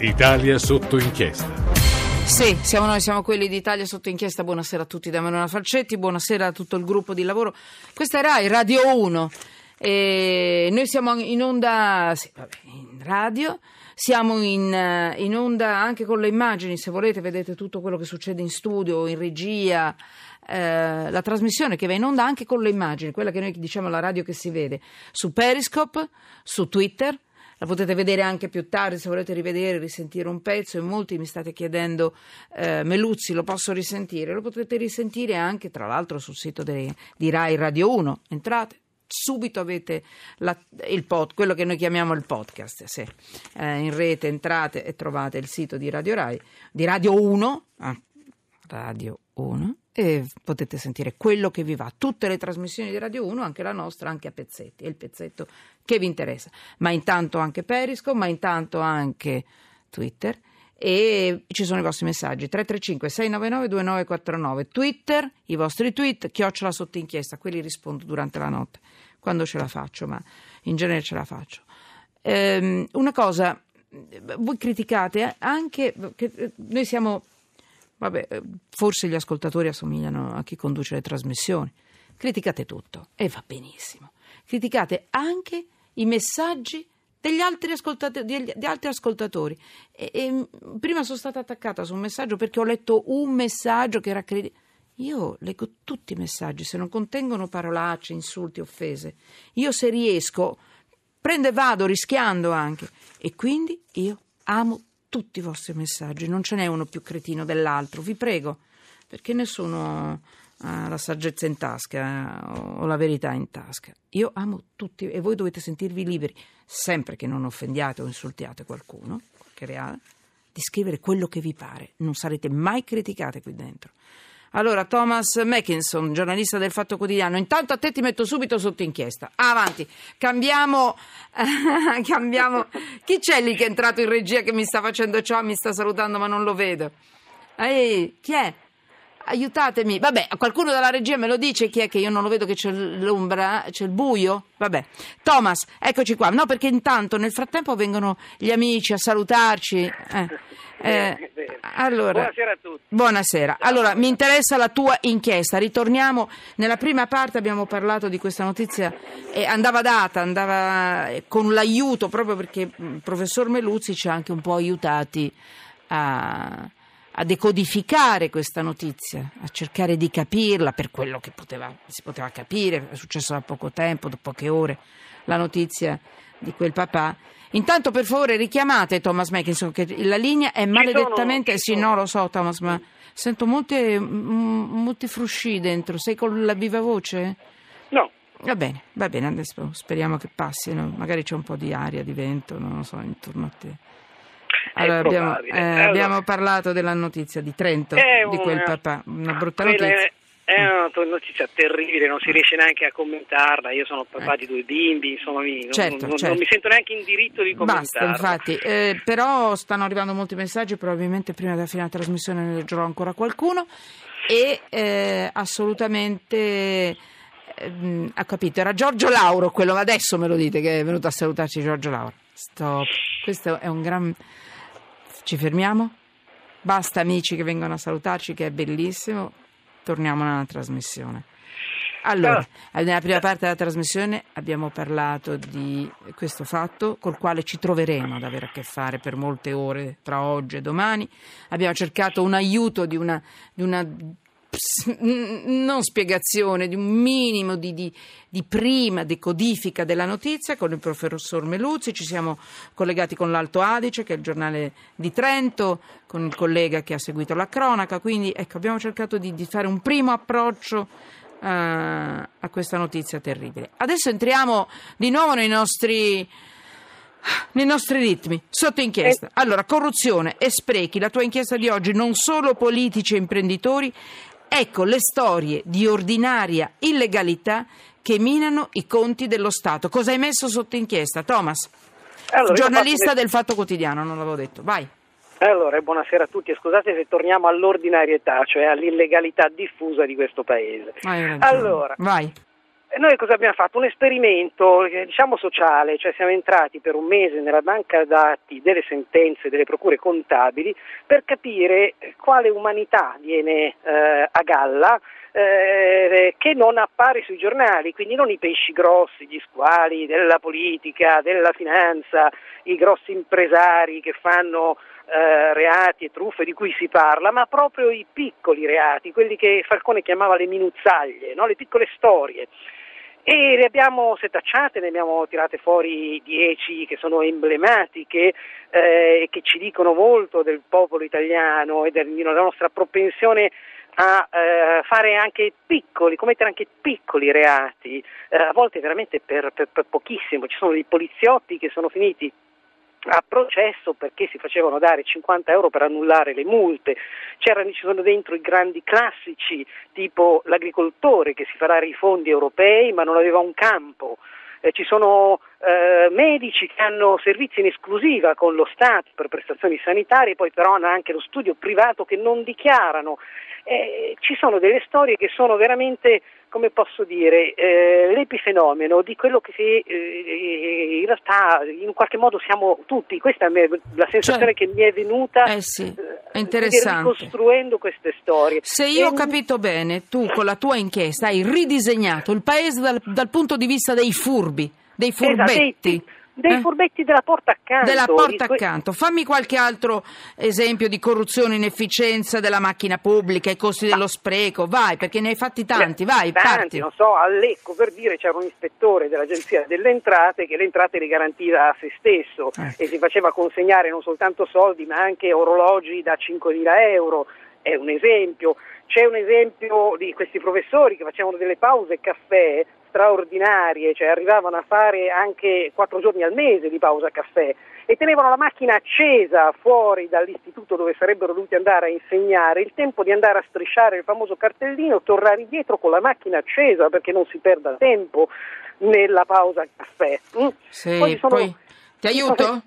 Italia sotto inchiesta. Sì, siamo noi, siamo quelli d'Italia sotto inchiesta. Buonasera a tutti da Manuela Falcetti, buonasera a tutto il gruppo di lavoro. Questa è Rai, Radio 1. E noi siamo in onda sì, vabbè, in radio, siamo in, eh, in onda anche con le immagini, se volete vedete tutto quello che succede in studio, in regia, eh, la trasmissione che va in onda anche con le immagini, quella che noi diciamo la radio che si vede, su Periscope, su Twitter, la potete vedere anche più tardi se volete rivedere, risentire un pezzo. E molti mi state chiedendo, eh, Meluzzi, lo posso risentire? Lo potete risentire anche, tra l'altro, sul sito de, di Rai Radio 1. Entrate, subito avete la, pod, quello che noi chiamiamo il podcast. Se eh, in rete entrate e trovate il sito di Radio Rai, di Radio 1, ah, Radio 1 e potete sentire quello che vi va, tutte le trasmissioni di Radio 1, anche la nostra, anche a pezzetti, è il pezzetto che vi interessa, ma intanto anche Periscope, ma intanto anche Twitter. E ci sono i vostri messaggi. 335 699 2949 Twitter, i vostri tweet, chiocciola sotto inchiesta, quelli rispondo durante la notte. Quando ce la faccio, ma in genere ce la faccio. Ehm, una cosa, voi criticate anche che noi siamo Vabbè, eh, forse gli ascoltatori assomigliano a chi conduce le trasmissioni. Criticate tutto e va benissimo. Criticate anche i messaggi degli altri, ascoltatori, di altri ascoltatori. E, e, prima sono stata attaccata su un messaggio perché ho letto un messaggio che era credibile. Io leggo tutti i messaggi, se non contengono parolacce, insulti, offese. Io se riesco, prendo e vado, rischiando anche. E quindi io amo tutti i vostri messaggi, non ce n'è uno più cretino dell'altro, vi prego, perché nessuno ha la saggezza in tasca eh, o la verità in tasca. Io amo tutti e voi dovete sentirvi liberi, sempre che non offendiate o insultiate qualcuno, qualche reale, di scrivere quello che vi pare, non sarete mai criticate qui dentro. Allora, Thomas Mackinson, giornalista del Fatto Quotidiano, intanto a te ti metto subito sotto inchiesta. Avanti, cambiamo, cambiamo. Chi c'è lì che è entrato in regia che mi sta facendo ciò, mi sta salutando ma non lo vedo? Ehi, chi è? Aiutatemi. Vabbè, qualcuno dalla regia me lo dice chi è che io non lo vedo che c'è l'ombra, c'è il buio? Vabbè. Thomas, eccoci qua. No, perché intanto nel frattempo vengono gli amici a salutarci. Eh. Eh, allora, buonasera a tutti. Buonasera. Allora, mi interessa la tua inchiesta. Ritorniamo nella prima parte abbiamo parlato di questa notizia e andava data, andava con l'aiuto proprio perché il professor Meluzzi ci ha anche un po' aiutati a a decodificare questa notizia, a cercare di capirla per quello che poteva, si poteva capire, è successo da poco tempo, da poche ore, la notizia di quel papà. Intanto per favore richiamate Thomas Mackinson che la linea è maledettamente... Sono, sì, sono. no, lo so Thomas, ma sento molte, molti frusci dentro. Sei con la viva voce? No. Va bene, va bene, adesso speriamo che passino. Magari c'è un po' di aria, di vento, non lo so, intorno a te. Allora, abbiamo, eh, allora, abbiamo, parlato della notizia di Trento, di quel papà, una brutta notizia. È, è una notizia terribile, non si riesce neanche a commentarla. Io sono papà eh. di due bimbi, insomma, mi, certo, non, certo. non, mi sento neanche in diritto di commentarla. Basta, infatti. Eh, però stanno arrivando molti messaggi, probabilmente prima della fine della trasmissione ne leggerò ancora qualcuno. E eh, assolutamente ehm, ha capito, era Giorgio Lauro quello, adesso me lo dite che è venuto a salutarci Giorgio Lauro. Stop. Questo è un gran ci fermiamo? Basta amici che vengono a salutarci, che è bellissimo. Torniamo nella trasmissione. Allora, nella prima parte della trasmissione abbiamo parlato di questo fatto col quale ci troveremo ad avere a che fare per molte ore tra oggi e domani. Abbiamo cercato un aiuto di una, di una non spiegazione, di un minimo di, di, di, prima decodifica della notizia con il professor Meluzzi, ci siamo collegati con l'Alto Adige, che è il giornale di Trento, con il collega che ha seguito la cronaca, quindi ecco, abbiamo cercato di, di fare un primo approccio uh, a questa notizia terribile. Adesso entriamo di nuovo nei nostri nei nostri ritmi, sotto inchiesta. Allora, corruzione e sprechi, la tua inchiesta di oggi, non solo politici e imprenditori, Ecco le storie di ordinaria illegalità che minano i conti dello Stato. Cosa hai messo sotto inchiesta, Thomas? Allora, Giornalista fatto... del Fatto Quotidiano, non l'avevo detto. Vai. Allora, buonasera a tutti. Scusate se torniamo all'ordinarietà, cioè all'illegalità diffusa di questo paese. Allora, vai. Noi cosa abbiamo fatto? Un esperimento, eh, diciamo sociale, cioè siamo entrati per un mese nella banca dati delle sentenze delle procure contabili per capire quale umanità viene eh, a galla eh, che non appare sui giornali, quindi non i pesci grossi, gli squali della politica, della finanza, i grossi impresari che fanno eh, reati e truffe di cui si parla, ma proprio i piccoli reati, quelli che Falcone chiamava le minuzzaglie, no? le piccole storie. E le abbiamo setacciate, ne abbiamo tirate fuori dieci che sono emblematiche e eh, che ci dicono molto del popolo italiano e della nostra propensione a eh, fare anche piccoli, commettere anche piccoli reati, eh, a volte veramente per, per, per pochissimo. Ci sono dei poliziotti che sono finiti a processo perché si facevano dare 50 euro per annullare le multe, C'erano, ci sono dentro i grandi classici tipo l'agricoltore che si farà i fondi europei ma non aveva un campo, eh, ci sono eh, medici che hanno servizi in esclusiva con lo Stato per prestazioni sanitarie, poi però hanno anche lo studio privato che non dichiarano eh, ci sono delle storie che sono veramente, come posso dire, eh, l'epifenomeno di quello che si, eh, in realtà in qualche modo siamo tutti. Questa è la sensazione cioè, che mi è venuta eh sì, è interessante. ricostruendo queste storie. Se io ho capito bene, tu con la tua inchiesta hai ridisegnato il paese dal, dal punto di vista dei furbi, dei furbetti. Esatto, dei eh? furbetti della porta accanto. Della porta accanto. Fammi qualche altro esempio di corruzione, inefficienza della macchina pubblica, i costi dello spreco. Vai, perché ne hai fatti tanti. Vai, tanti, parti. non so, a Lecco per dire c'era un ispettore dell'Agenzia delle Entrate che le entrate le garantiva a se stesso eh. e si faceva consegnare non soltanto soldi ma anche orologi da 5.000 euro. È un esempio. C'è un esempio di questi professori che facevano delle pause caffè straordinarie, cioè arrivavano a fare anche quattro giorni al mese di pausa caffè e tenevano la macchina accesa fuori dall'istituto dove sarebbero dovuti andare a insegnare, il tempo di andare a strisciare il famoso cartellino, tornare indietro con la macchina accesa perché non si perda tempo nella pausa caffè. Mm? Sì, poi, sono... poi... Ti aiuto?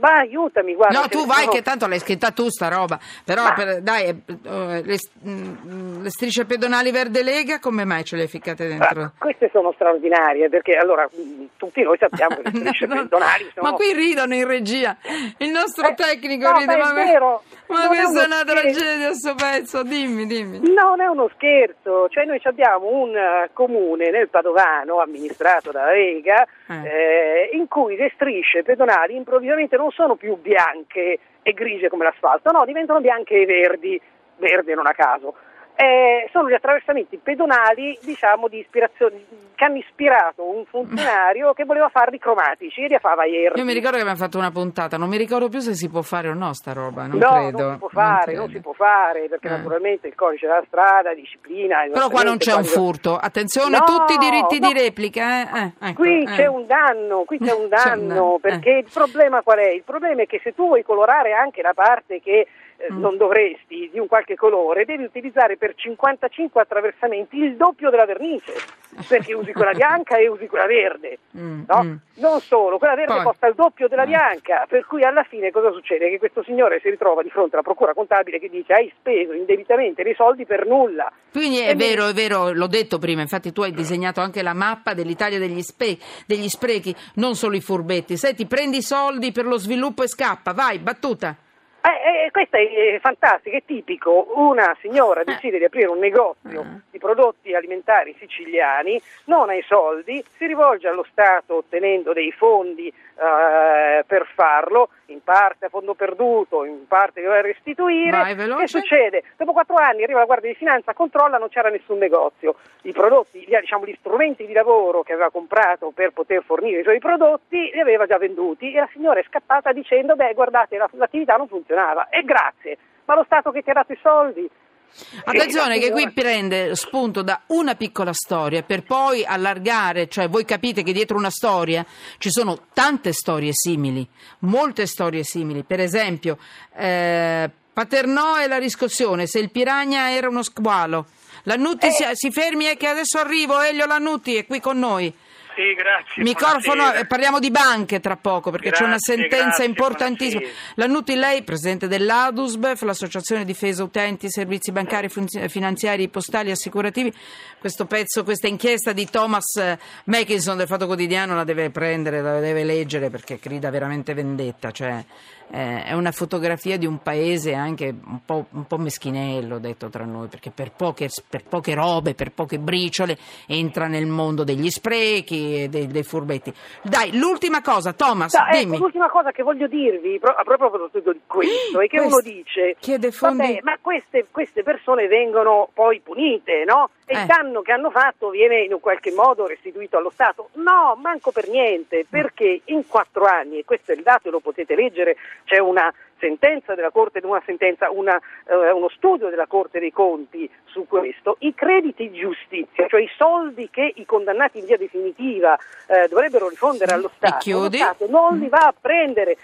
Ma aiutami, guarda. No, tu vai sono... che tanto l'hai scritta tu sta roba. Però per, dai, uh, le, mm, le, strisce pedonali verde lega come mai ce le ficcate dentro? Ma queste sono straordinarie perché allora mm, tutti noi sappiamo che le strisce no, pedonali sono... Ma qui ridono in regia. Il nostro eh, tecnico no, ride, ma, è vero. ma questa è una tragedia a suo pezzo, dimmi, dimmi. Non è uno scherzo, cioè noi abbiamo un uh, comune nel Padovano amministrato dalla Lega eh. Eh, in cui le strisce pedonali improvvisamente non non sono più bianche e grigie come l'asfalto, no, diventano bianche e verdi, verde non a caso eh, sono gli attraversamenti pedonali diciamo, di che hanno ispirato un funzionario che voleva farli cromatici e li fa ieri. Io mi ricordo che abbiamo fatto una puntata, non mi ricordo più se si può fare o no sta roba, non no, credo. non si può fare, non, non si può fare perché eh. naturalmente il codice della strada disciplina... Però qua non c'è un furto, attenzione, no, tutti i diritti no. di replica. Eh? Eh, ecco, qui c'è un danno, qui c'è un danno, c'è perché il problema qual è? Il problema è che se tu vuoi colorare anche la parte che eh, mm. non dovresti di un qualche colore, devi utilizzare per 55 attraversamenti il doppio della vernice, perché usi quella bianca e usi quella verde. Mm, no? mm. Non solo, quella verde Poi. costa il doppio della mm. bianca, per cui alla fine cosa succede? Che questo signore si ritrova di fronte alla procura contabile che dice hai speso indebitamente dei soldi per nulla. Quindi è e vero, mi... è vero, l'ho detto prima, infatti tu hai disegnato anche la mappa dell'Italia degli, spe... degli sprechi, non solo i furbetti. Senti, prendi i soldi per lo sviluppo e scappa, vai, battuta. Eh, eh, questo è fantastico, è tipico. Una signora eh. decide di aprire un negozio uh di prodotti alimentari siciliani, non ha i soldi, si rivolge allo Stato ottenendo dei fondi uh, per farlo, in parte a fondo perduto, in parte a restituire. Che succede? Dopo quattro anni arriva la Guardia di Finanza, controlla, non c'era nessun negozio. I prodotti, diciamo, gli strumenti di lavoro che aveva comprato per poter fornire i suoi prodotti li aveva già venduti e la signora è scappata dicendo, beh guardate, l'attività non funzionava. E grazie, ma lo Stato che ti ha dato i soldi Attenzione che qui prende spunto da una piccola storia per poi allargare, cioè voi capite che dietro una storia ci sono tante storie simili, molte storie simili. Per esempio, eh, Paternò e la riscossione, se il Piragna era uno squalo. Lannutti eh. si, si, fermi è che adesso arrivo, Elio Lannutti è qui con noi. Sì, grazie. Microfono, eh, parliamo di banche tra poco perché c'è una Grazie, sentenza grazie, importantissima. buonasera. Lannutti, lei, presidente dell'ADUSBEF, l'Associazione Difesa Utenti, Servizi Bancari, Funzi- Finanziari, Postali, Assicurativi. Questo pezzo, questa inchiesta di Thomas eh, Mackinson del Fatto Quotidiano la deve prendere, la deve leggere perché grida veramente vendetta. Cioè, eh, è una fotografia di un paese anche un po', un po' meschinello, detto tra noi, perché per poche, per poche robe, per poche briciole entra nel mondo degli sprechi e dei, dei furbetti. Dai, l'ultima cosa, Thomas, No, ecco, dimmi. l'ultima cosa che voglio dirvi a proposito di questo è che Questo uno dice vabbè, ma queste, queste persone vengono poi punite, no? E Eh. il danno che hanno fatto viene in un qualche modo restituito allo Stato? No, manco per niente, perché in quattro anni, e questo è il dato e lo potete leggere, c'è una sentenza della Corte, una sentenza, una, eh, uno studio della Corte dei Conti su questo, i crediti di giustizia, cioè i soldi che i condannati in via definitiva eh, dovrebbero rifondere allo Stato, lo? Stato non li va a prendere.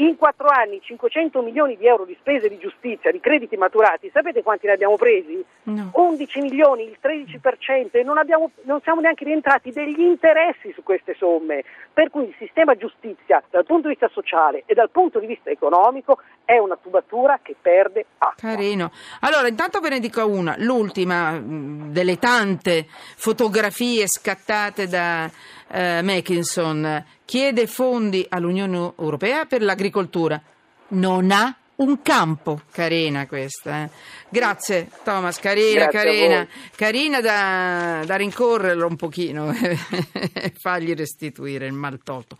In quattro anni 500 milioni di euro di spese di giustizia, di crediti maturati, sapete quanti ne abbiamo presi? No. 11 milioni, il 13% e non, abbiamo, non siamo neanche rientrati degli interessi su queste somme. Per cui il sistema giustizia dal punto di vista sociale e dal punto di vista economico è una tubatura che perde acqua. Carino. Allora, intanto ve ne dico una, l'ultima mh, delle tante fotografie scattate da eh, Mackinson. Chiede fondi all'Unione Europea per l'agricoltura. Non ha un campo. Carina questa. eh. Grazie Thomas, carina, Grazie carina. Carina da, da rincorrerlo un pochino e fargli restituire il mal tolto.